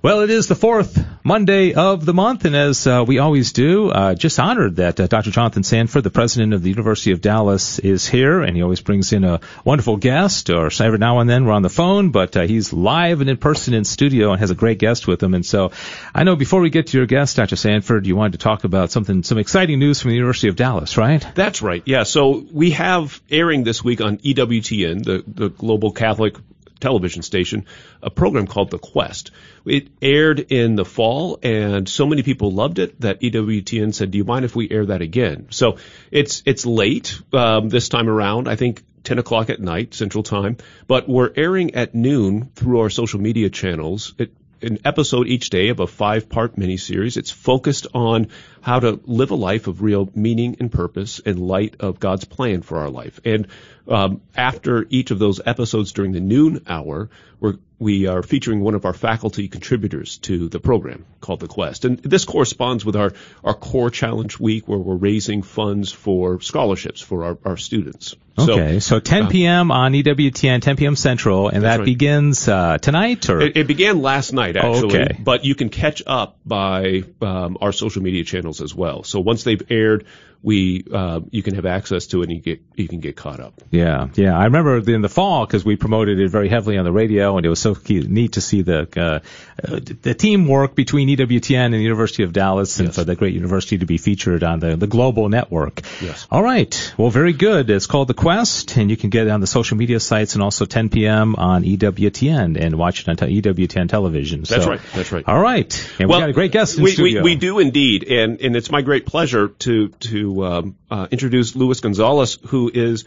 Well, it is the fourth Monday of the month, and as uh, we always do, uh, just honored that uh, Dr. Jonathan Sanford, the president of the University of Dallas, is here, and he always brings in a wonderful guest, or every now and then we're on the phone, but uh, he's live and in person in studio and has a great guest with him. And so I know before we get to your guest, Dr. Sanford, you wanted to talk about something, some exciting news from the University of Dallas, right? That's right. Yeah. So we have airing this week on EWTN, the, the global Catholic television station, a program called The Quest. It aired in the fall, and so many people loved it that EWTN said, "Do you mind if we air that again?" So it's it's late um, this time around. I think 10 o'clock at night Central Time, but we're airing at noon through our social media channels. It, an episode each day of a five part miniseries. It's focused on how to live a life of real meaning and purpose in light of God's plan for our life. And um, after each of those episodes during the noon hour, we're, we are featuring one of our faculty contributors to the program called The Quest. And this corresponds with our, our core challenge week where we're raising funds for scholarships for our, our students. Okay, so, so 10 p.m. Uh, on EWTN, 10 p.m. Central, and that right. begins uh, tonight, or it, it, began last night actually. Okay. But you can catch up by um, our social media channels as well. So once they've aired, we uh, you can have access to it and you get you can get caught up. Yeah, yeah. I remember in the fall because we promoted it very heavily on the radio, and it was so neat to see the uh, the teamwork between EWTN and the University of Dallas, and yes. for the great university to be featured on the the global network. Yes. All right. Well, very good. It's called the Quest, and you can get it on the social media sites and also 10 p.m. on EWTN and watch it on EWTN television. That's so, right. That's right. All right. And well, we got a great guest in we, studio. We, we do indeed, and and it's my great pleasure to to um, uh, introduce Luis Gonzalez, who is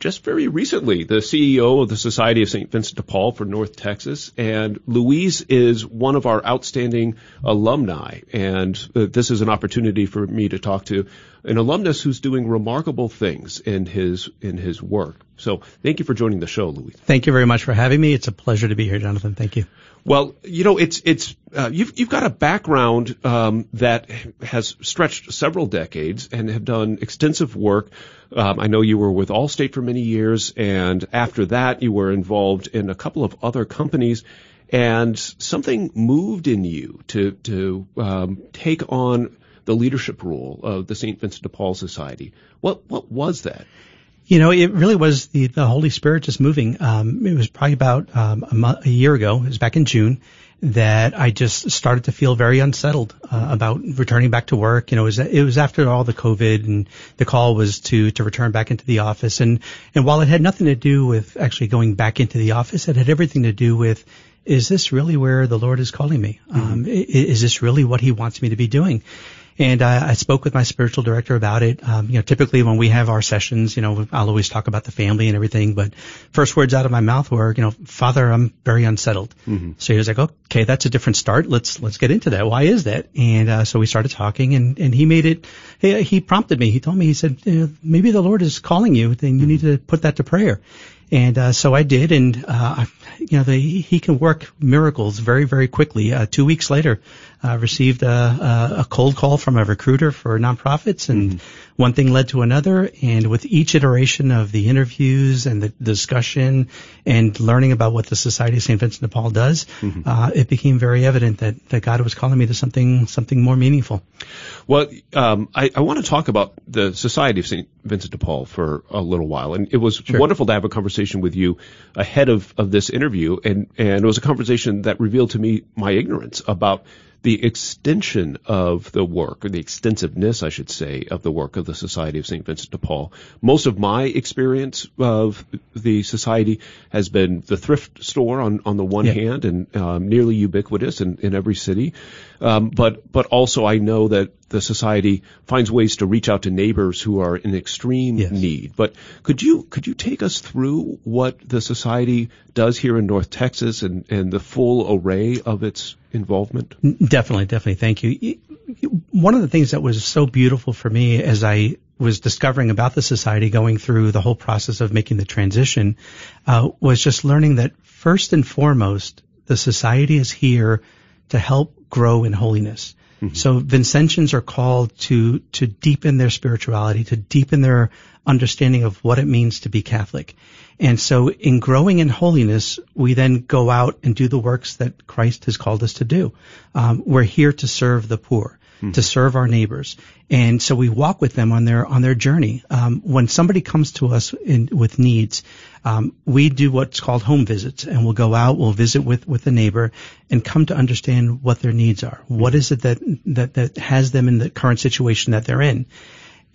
just very recently the CEO of the Society of St. Vincent de Paul for North Texas. And Luis is one of our outstanding alumni. And uh, this is an opportunity for me to talk to an alumnus who's doing remarkable things in his, in his work. So thank you for joining the show, Luis. Thank you very much for having me. It's a pleasure to be here, Jonathan. Thank you. Well, you know, it's it's uh, you've you've got a background um, that has stretched several decades and have done extensive work. Um, I know you were with Allstate for many years, and after that, you were involved in a couple of other companies. And something moved in you to to um, take on the leadership role of the St. Vincent de Paul Society. What what was that? You know, it really was the, the Holy Spirit just moving. Um, it was probably about um, a, a year ago. It was back in June that I just started to feel very unsettled uh, about returning back to work. You know, it was, it was after all the COVID and the call was to to return back into the office. And and while it had nothing to do with actually going back into the office, it had everything to do with is this really where the Lord is calling me? Mm-hmm. Um, is this really what He wants me to be doing? And uh, I spoke with my spiritual director about it. Um, you know, typically when we have our sessions, you know, I'll always talk about the family and everything. But first words out of my mouth were, you know, Father, I'm very unsettled. Mm-hmm. So he was like, okay, that's a different start. Let's let's get into that. Why is that? And uh, so we started talking, and and he made it. He, he prompted me. He told me. He said, maybe the Lord is calling you. Then you mm-hmm. need to put that to prayer. And uh, so I did, and uh, you know, the, he can work miracles very, very quickly. Uh, two weeks later, uh, received a, a, cold call from a recruiter for nonprofits, and mm-hmm. one thing led to another. And with each iteration of the interviews and the discussion and learning about what the Society of St. Vincent de Paul does, mm-hmm. uh, it became very evident that, that God was calling me to something something more meaningful. Well, um, I, I, want to talk about the Society of St. Vincent de Paul for a little while, and it was sure. wonderful to have a conversation with you ahead of, of this interview, and and it was a conversation that revealed to me my ignorance about the extension of the work, or the extensiveness, I should say, of the work of the Society of St. Vincent de Paul. Most of my experience of the Society has been the thrift store on, on the one yeah. hand and um, nearly ubiquitous in, in every city. Um, but, but also I know that the society finds ways to reach out to neighbors who are in extreme yes. need. But could you could you take us through what the society does here in North Texas and, and the full array of its involvement? Definitely, definitely. Thank you. One of the things that was so beautiful for me as I was discovering about the society going through the whole process of making the transition uh, was just learning that first and foremost, the society is here to help grow in holiness. Mm-hmm. So Vincentians are called to to deepen their spirituality, to deepen their understanding of what it means to be Catholic. And so in growing in holiness, we then go out and do the works that Christ has called us to do. Um, we're here to serve the poor. Mm-hmm. To serve our neighbors, and so we walk with them on their on their journey. Um, when somebody comes to us in, with needs, um, we do what's called home visits, and we'll go out, we'll visit with with the neighbor, and come to understand what their needs are. What is it that that that has them in the current situation that they're in?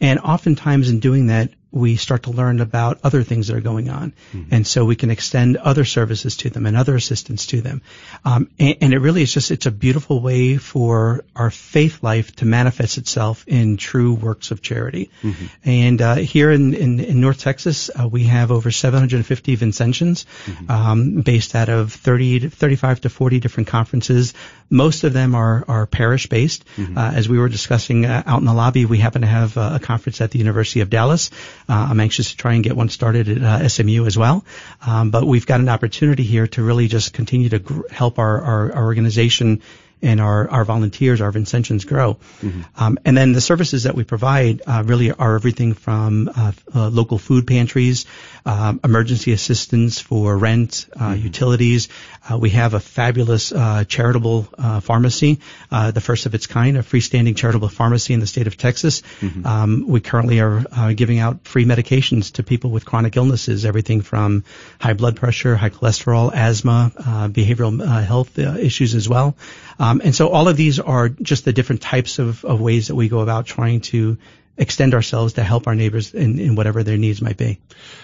And oftentimes in doing that, we start to learn about other things that are going on. Mm-hmm. And so we can extend other services to them and other assistance to them. Um, and, and, it really is just, it's a beautiful way for our faith life to manifest itself in true works of charity. Mm-hmm. And uh, here in, in, in, North Texas, uh, we have over 750 Vincentians mm-hmm. um, based out of 30 to 35 to 40 different conferences. Most of them are, are parish based. Mm-hmm. Uh, as we were discussing uh, out in the lobby, we happen to have uh, a conference at the University of Dallas. Uh, I'm anxious to try and get one started at uh, SMU as well. Um, but we've got an opportunity here to really just continue to gr- help our, our, our organization and our, our volunteers, our Vincentians grow. Mm-hmm. Um, and then the services that we provide uh, really are everything from uh, uh, local food pantries, um, emergency assistance for rent, uh, mm-hmm. utilities. Uh, we have a fabulous uh, charitable pharmacy, the first of its kind, a freestanding charitable pharmacy in the state of Texas. Mm-hmm. Um, we currently are giving out free medications to people with chronic illnesses, everything from high blood pressure, high cholesterol, asthma, behavioral health issues as well. Um, and so all of these are just the different types of, of ways that we go about trying to extend ourselves to help our neighbors in, in whatever their needs might be.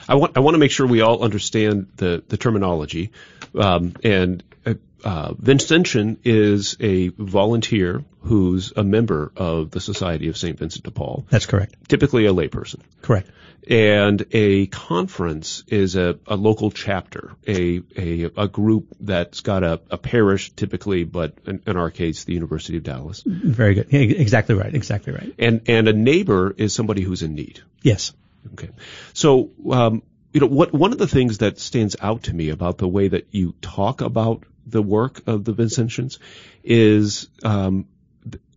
I want I want to make sure we all understand the the terminology, um, and uh, uh, Vincentian is a volunteer who's a member of the Society of St. Vincent de Paul. That's correct. Typically a layperson. Correct. And a conference is a, a local chapter, a, a, a group that's got a, a parish typically, but in, in, our case, the University of Dallas. Very good. Yeah, exactly right. Exactly right. And, and a neighbor is somebody who's in need. Yes. Okay. So, um, you know, what, one of the things that stands out to me about the way that you talk about the work of the Vincentians is, um,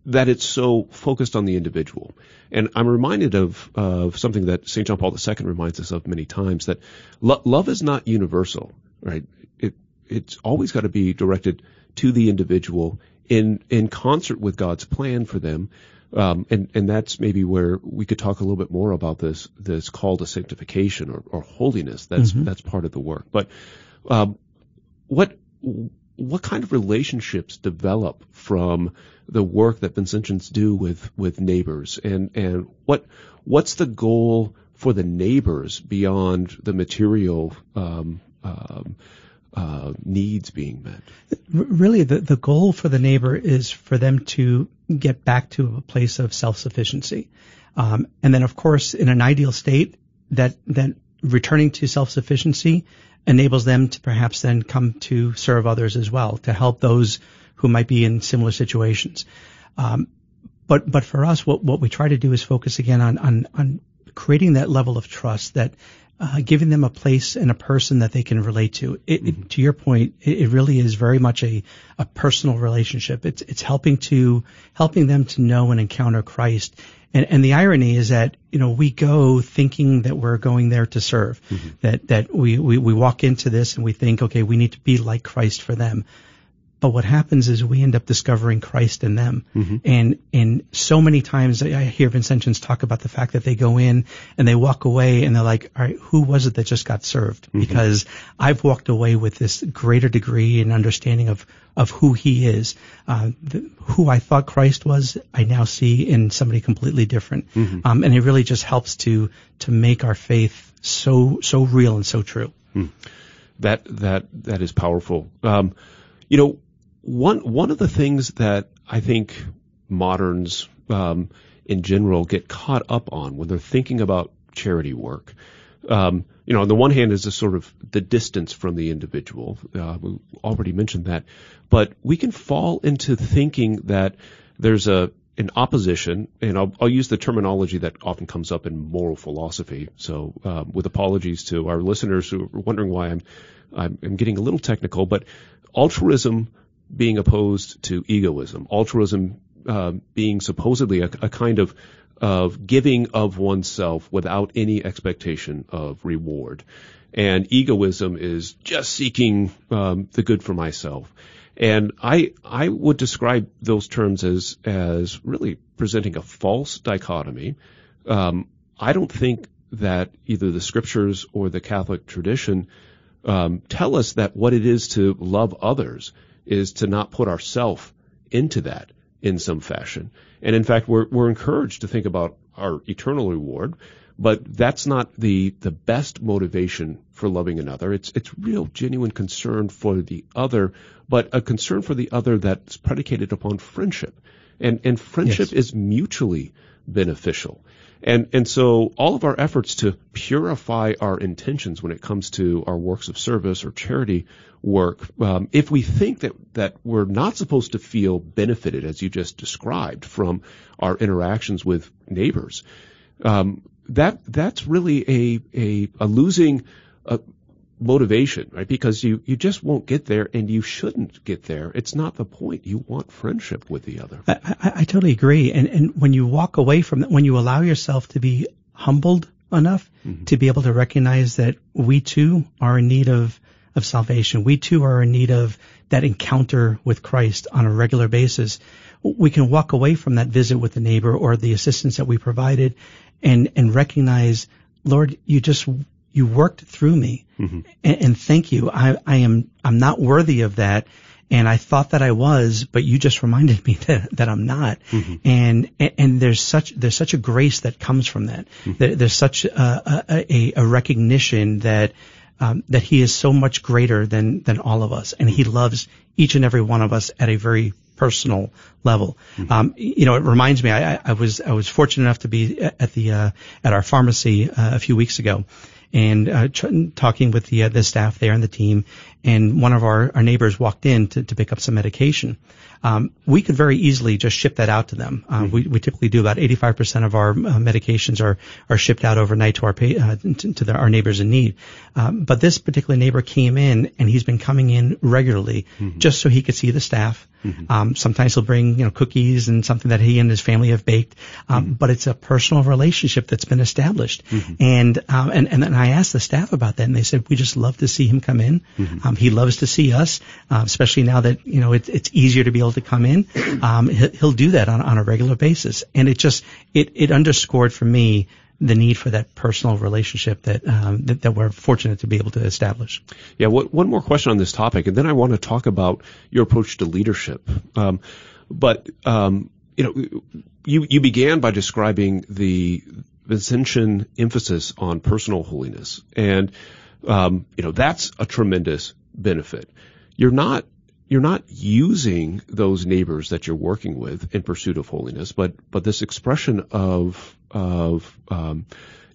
that it's so focused on the individual. And I'm reminded of, of something that St. John Paul II reminds us of many times that lo- love is not universal, right? It, it's always got to be directed to the individual in, in concert with God's plan for them. Um, and, and that's maybe where we could talk a little bit more about this, this call to sanctification or, or holiness. That's, mm-hmm. that's part of the work. But, um, what, what kind of relationships develop from the work that Vincentians do with, with neighbors and, and what, what's the goal for the neighbors beyond the material, um, um, uh, needs being met? Really, the, the goal for the neighbor is for them to get back to a place of self-sufficiency. Um, and then, of course, in an ideal state, that, that returning to self-sufficiency enables them to perhaps then come to serve others as well, to help those who might be in similar situations. Um, but but for us, what what we try to do is focus again on on on creating that level of trust that. Uh, giving them a place and a person that they can relate to. It, mm-hmm. it, to your point, it, it, really is very much a, a personal relationship. It's it's helping to helping them to know and encounter Christ and, and the irony is that, you know, we go thinking that we're going there to serve, mm-hmm. that, that we, we, we walk into this and we think, okay, we need to be like Christ for them. But what happens is we end up discovering Christ in them. Mm-hmm. And, and so many times I hear Vincentians talk about the fact that they go in and they walk away and they're like, all right, who was it that just got served? Mm-hmm. Because I've walked away with this greater degree and understanding of, of who he is. Uh, the, who I thought Christ was, I now see in somebody completely different. Mm-hmm. Um, and it really just helps to to make our faith so so real and so true. Mm. That that that is powerful. Um, you know, one one of the things that I think moderns um, in general get caught up on when they're thinking about charity work um, you know, on the one hand is the sort of the distance from the individual. Uh, we already mentioned that, but we can fall into thinking that there's a an opposition, and I'll, I'll use the terminology that often comes up in moral philosophy. So, um, with apologies to our listeners who are wondering why I'm, I'm, I'm getting a little technical, but altruism being opposed to egoism, altruism uh, being supposedly a, a kind of of giving of oneself without any expectation of reward. And egoism is just seeking um, the good for myself. And I I would describe those terms as as really presenting a false dichotomy. Um, I don't think that either the scriptures or the Catholic tradition um, tell us that what it is to love others is to not put ourself into that in some fashion. And in fact, we're we're encouraged to think about our eternal reward, but that's not the the best motivation for loving another. It's it's real genuine concern for the other, but a concern for the other that's predicated upon friendship. And and friendship yes. is mutually beneficial. And, and so all of our efforts to purify our intentions when it comes to our works of service or charity work, um, if we think that, that we're not supposed to feel benefited, as you just described, from our interactions with neighbors, um, that that's really a a, a losing uh, motivation, right? Because you, you just won't get there and you shouldn't get there. It's not the point. You want friendship with the other. I, I, I totally agree. And, and when you walk away from that, when you allow yourself to be humbled enough mm-hmm. to be able to recognize that we too are in need of, of salvation. We too are in need of that encounter with Christ on a regular basis. We can walk away from that visit with the neighbor or the assistance that we provided and, and recognize, Lord, you just you worked through me mm-hmm. and, and, thank you. I, I am, I'm not worthy of that. And I thought that I was, but you just reminded me that, that I'm not. Mm-hmm. And, and there's such, there's such a grace that comes from that. Mm-hmm. There, there's such a, a, a recognition that, um, that he is so much greater than, than all of us. And he loves each and every one of us at a very personal level. Mm-hmm. Um, you know, it reminds me, I, I, was, I was fortunate enough to be at the, uh, at our pharmacy uh, a few weeks ago and uh, tr- talking with the uh, the staff there and the team. And one of our, our neighbors walked in to, to pick up some medication. Um, we could very easily just ship that out to them. Uh, mm-hmm. we, we typically do about 85% of our uh, medications are are shipped out overnight to our pay, uh, to, to the, our neighbors in need. Um, but this particular neighbor came in and he's been coming in regularly mm-hmm. just so he could see the staff. Mm-hmm. Um, sometimes he'll bring you know cookies and something that he and his family have baked. Um, mm-hmm. But it's a personal relationship that's been established. Mm-hmm. And um, and and then I asked the staff about that, and they said we just love to see him come in. Mm-hmm. Um, he loves to see us, uh, especially now that you know it, it's easier to be able to come in. Um, he'll, he'll do that on, on a regular basis, and it just it it underscored for me the need for that personal relationship that, um, that, that we're fortunate to be able to establish. Yeah. What, one more question on this topic, and then I want to talk about your approach to leadership. Um, but um, you know, you you began by describing the Vincentian emphasis on personal holiness, and um, you know that's a tremendous benefit. You're not you're not using those neighbors that you're working with in pursuit of holiness, but but this expression of of um,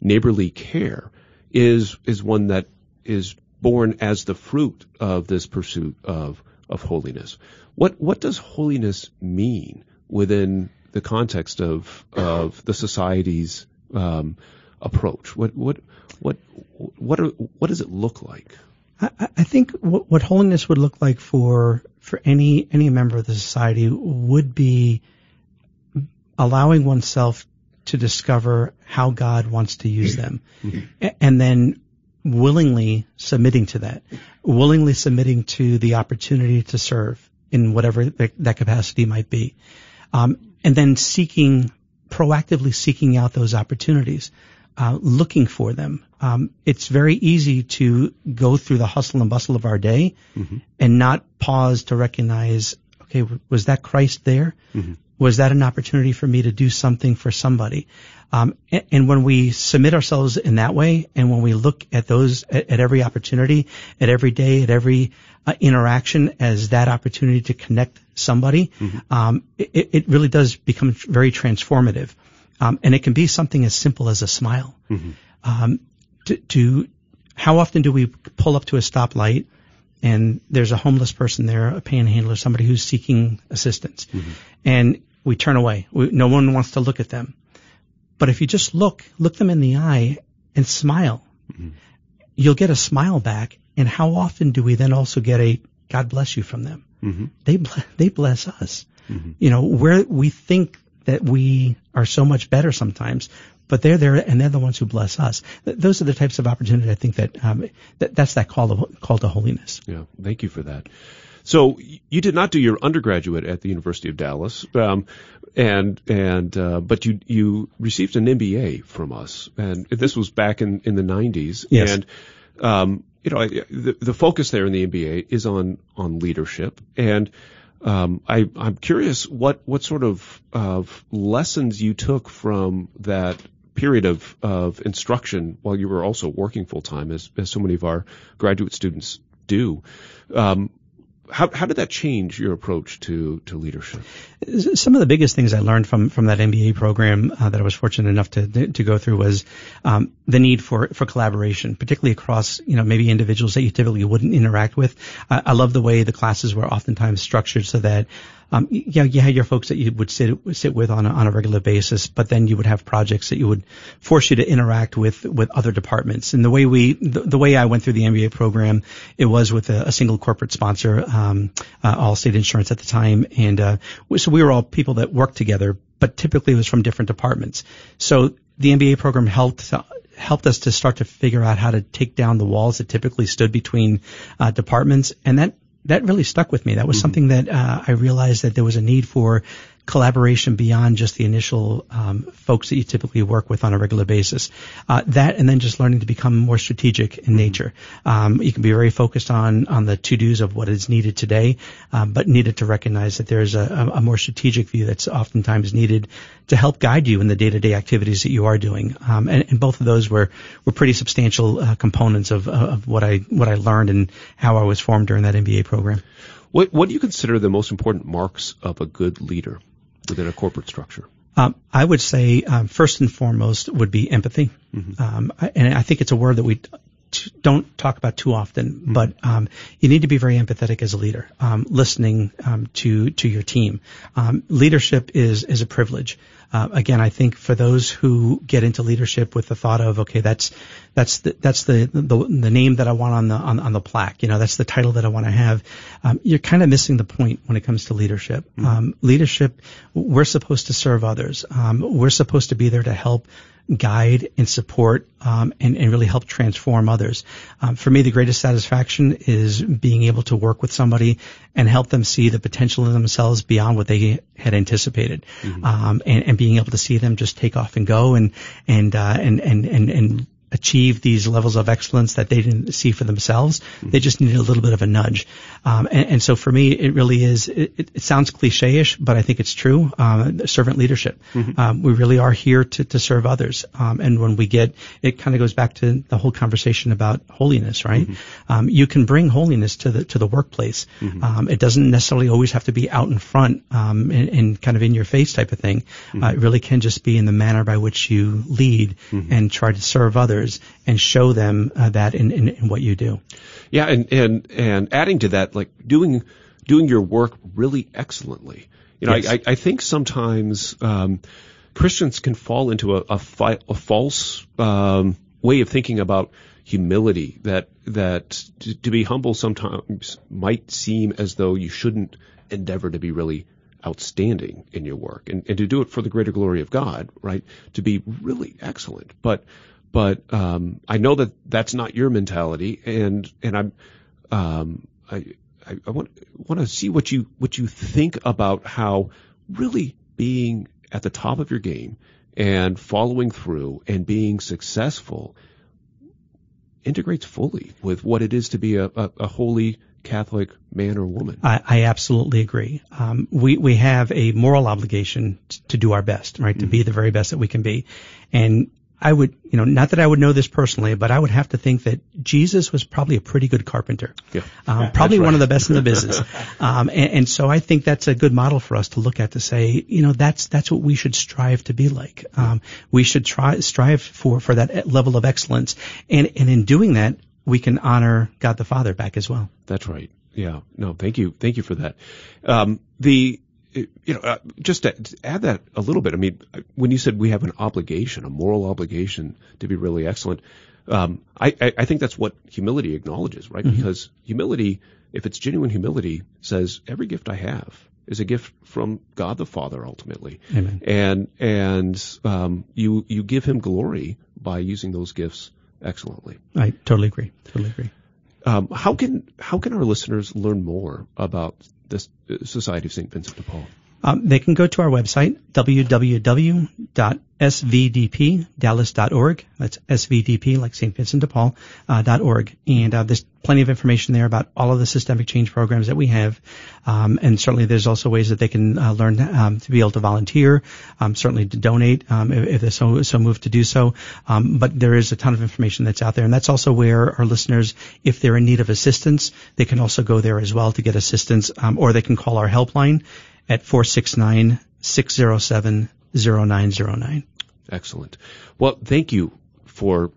neighborly care is is one that is born as the fruit of this pursuit of of holiness. What what does holiness mean within the context of of the society's um, approach? What what what what are, what does it look like? I, I think what, what holiness would look like for for any any member of the society would be allowing oneself to discover how God wants to use them, mm-hmm. and then willingly submitting to that, willingly submitting to the opportunity to serve in whatever that capacity might be, um, and then seeking proactively seeking out those opportunities uh, looking for them. Um, it's very easy to go through the hustle and bustle of our day mm-hmm. and not pause to recognize, okay, was that Christ there? Mm-hmm. Was that an opportunity for me to do something for somebody? Um, and, and, when we submit ourselves in that way, and when we look at those at, at every opportunity, at every day, at every uh, interaction as that opportunity to connect somebody, mm-hmm. um, it, it, really does become very transformative. Um, and it can be something as simple as a smile. Mm-hmm. Um, to, to, how often do we pull up to a stoplight and there's a homeless person there, a panhandler, somebody who's seeking assistance, mm-hmm. and we turn away. We, no one wants to look at them. But if you just look, look them in the eye and smile, mm-hmm. you'll get a smile back. And how often do we then also get a God bless you from them? Mm-hmm. They they bless us. Mm-hmm. You know where we think that we are so much better sometimes, but they're there and they're the ones who bless us. Th- those are the types of opportunity I think that, um, that that's that call to, call to holiness. Yeah, thank you for that. So you did not do your undergraduate at the University of Dallas, um, and and uh, but you you received an MBA from us, and this was back in in the 90s. Yes. And um, you know, I, the, the focus there in the MBA is on on leadership, and um, I, I'm curious what what sort of of lessons you took from that period of of instruction while you were also working full time, as as so many of our graduate students do. Um, how, how did that change your approach to, to leadership? Some of the biggest things I learned from, from that MBA program uh, that I was fortunate enough to, to go through was um, the need for, for collaboration, particularly across, you know, maybe individuals that you typically wouldn't interact with. Uh, I love the way the classes were oftentimes structured so that um, you, know, you had your folks that you would sit sit with on a, on a regular basis, but then you would have projects that you would force you to interact with with other departments. And the way we the, the way I went through the MBA program, it was with a, a single corporate sponsor, um, uh, Allstate Insurance at the time, and uh, so we were all people that worked together, but typically it was from different departments. So the MBA program helped helped us to start to figure out how to take down the walls that typically stood between uh, departments, and that that really stuck with me. That was mm-hmm. something that uh, I realized that there was a need for collaboration beyond just the initial um, folks that you typically work with on a regular basis. Uh, that and then just learning to become more strategic in mm-hmm. nature. Um, you can be very focused on on the to dos of what is needed today, um, but needed to recognize that there's a, a, more strategic view that's oftentimes needed to help guide you in the day to day activities that you are doing. Um, and, and, both of those were were pretty substantial uh, components of of what I what I learned and how I was formed during that MBA program. What what do you consider the most important marks of a good leader? Within a corporate structure? Um, I would say um, first and foremost would be empathy, mm-hmm. um, and I think it's a word that we t- don't talk about too often. Mm-hmm. But um, you need to be very empathetic as a leader, um, listening um, to to your team. leadership is is a privilege. Uh, again, I think for those who get into leadership with the thought of, okay, that's that's the, that's the, the, the name that I want on the on, on the plaque, you know, that's the title that I want to have. Um, you're kind of missing the point when it comes to leadership. Mm-hmm. Um, leadership, we're supposed to serve others. Um, we're supposed to be there to help guide and support um, and, and, really help transform others. Um, for me, the greatest satisfaction is being able to work with somebody and help them see the potential in themselves beyond what they had anticipated, mm-hmm. um, and, and, being able to see them just take off and go and and uh, and and and, and achieve these levels of excellence that they didn't see for themselves. They just needed a little bit of a nudge. Um, and, and, so for me, it really is, it, it sounds cliche-ish, but I think it's true. Um, servant leadership. Mm-hmm. Um, we really are here to, to serve others. Um, and when we get, it kind of goes back to the whole conversation about holiness, right? Mm-hmm. Um, you can bring holiness to the, to the workplace. Mm-hmm. Um, it doesn't necessarily always have to be out in front, and, and, kind of in your face type of thing. Mm-hmm. Uh, it really can just be in the manner by which you lead mm-hmm. and try to serve others others and show them uh, that in, in, in, what you do. Yeah, and, and and adding to that, like doing doing your work really excellently. You know, yes. I, I think sometimes um, Christians can fall into a, a, fi- a false um, way of thinking about humility. That that to, to be humble sometimes might seem as though you shouldn't endeavor to be really outstanding in your work and, and to do it for the greater glory of God, right? To be really excellent. But but um, I know that that's not your mentality, and and I'm um, I I, I want want to see what you what you think about how really being at the top of your game and following through and being successful integrates fully with what it is to be a, a, a holy Catholic man or woman. I, I absolutely agree. Um, we we have a moral obligation t- to do our best, right? Mm-hmm. To be the very best that we can be, and I would, you know, not that I would know this personally, but I would have to think that Jesus was probably a pretty good carpenter. Yeah. Um, probably right. one of the best in the business. Um, and, and, so I think that's a good model for us to look at to say, you know, that's, that's what we should strive to be like. Um, we should try, strive for, for that level of excellence. And, and in doing that, we can honor God the Father back as well. That's right. Yeah. No, thank you. Thank you for that. Um, the, you know, uh, just to add that a little bit. I mean, when you said we have an obligation, a moral obligation to be really excellent, um, I, I, think that's what humility acknowledges, right? Mm-hmm. Because humility, if it's genuine humility, says every gift I have is a gift from God the Father ultimately. Amen. And and um, you you give Him glory by using those gifts excellently. I totally agree. Totally agree. Um, how can how can our listeners learn more about this uh, Society of St. Vincent de Paul? Um, they can go to our website, www.svdpdallas.org. That's svdp, like St. Vincent de Paul, uh, dot .org. And uh, there's plenty of information there about all of the systemic change programs that we have. Um, and certainly there's also ways that they can uh, learn um, to be able to volunteer, um, certainly to donate um, if, if, they're so, so moved to do so. Um, but there is a ton of information that's out there. And that's also where our listeners, if they're in need of assistance, they can also go there as well to get assistance, um, or they can call our helpline at 469-607-0909. Excellent. Well, thank you for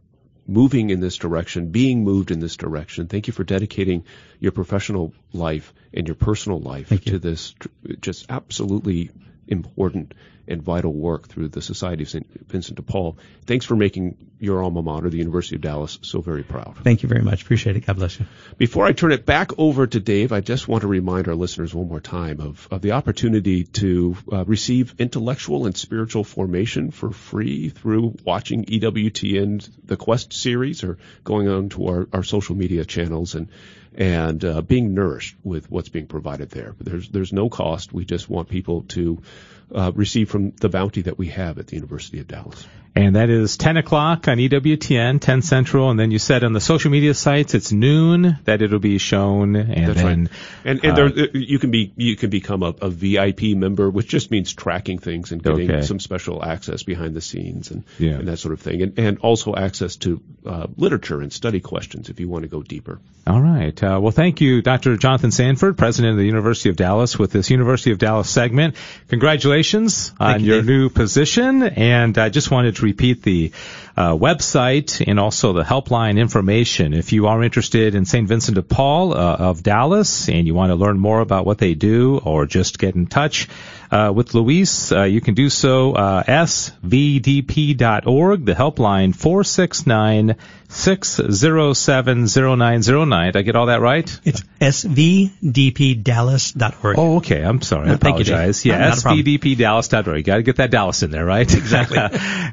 moving in this direction, being moved in this direction. Thank you for dedicating your professional life and your personal life to this just absolutely important and vital work through the Society of St. Vincent de Paul. Thanks for making your alma mater, the University of Dallas, so very proud. Thank you very much. Appreciate it. God bless you. Before I turn it back over to Dave, I just want to remind our listeners one more time of, of the opportunity to uh, receive intellectual and spiritual formation for free through watching EWTN the Quest series or going on to our, our social media channels and and uh, being nourished with what's being provided there. There's there's no cost. We just want people to uh, receive from the bounty that we have at the University of Dallas. And that is 10 o'clock on EWTN, 10 Central. And then you said on the social media sites it's noon that it'll be shown. And That's then, right. And, and uh, there, you can be you can become a, a, VIP member, which just means tracking things and getting Okay. some special access behind the scenes and, Yeah. and that sort of thing, and, and also access to uh, literature and study questions if you want to go deeper. All right. Uh, well, thank you, Dr. Jonathan Sanford, president of the University of Dallas, with this University of Dallas segment. Congratulations on you, your Dave. new position. And I just wanted to repeat the uh, website and also the helpline information. If you are interested in St. Vincent de Paul uh, of Dallas and you want to learn more about what they do or just get in touch uh, with Luis, uh, you can do so uh, svdp.org, the helpline 469 607 0909. Did I get all that right? It's svdpdallas.org. Oh, okay. I'm sorry. I No, thank you, Dave. apologize. No, Yeah, not a problem. svdpdallas.org. You got to get that Dallas in there, right? Exactly.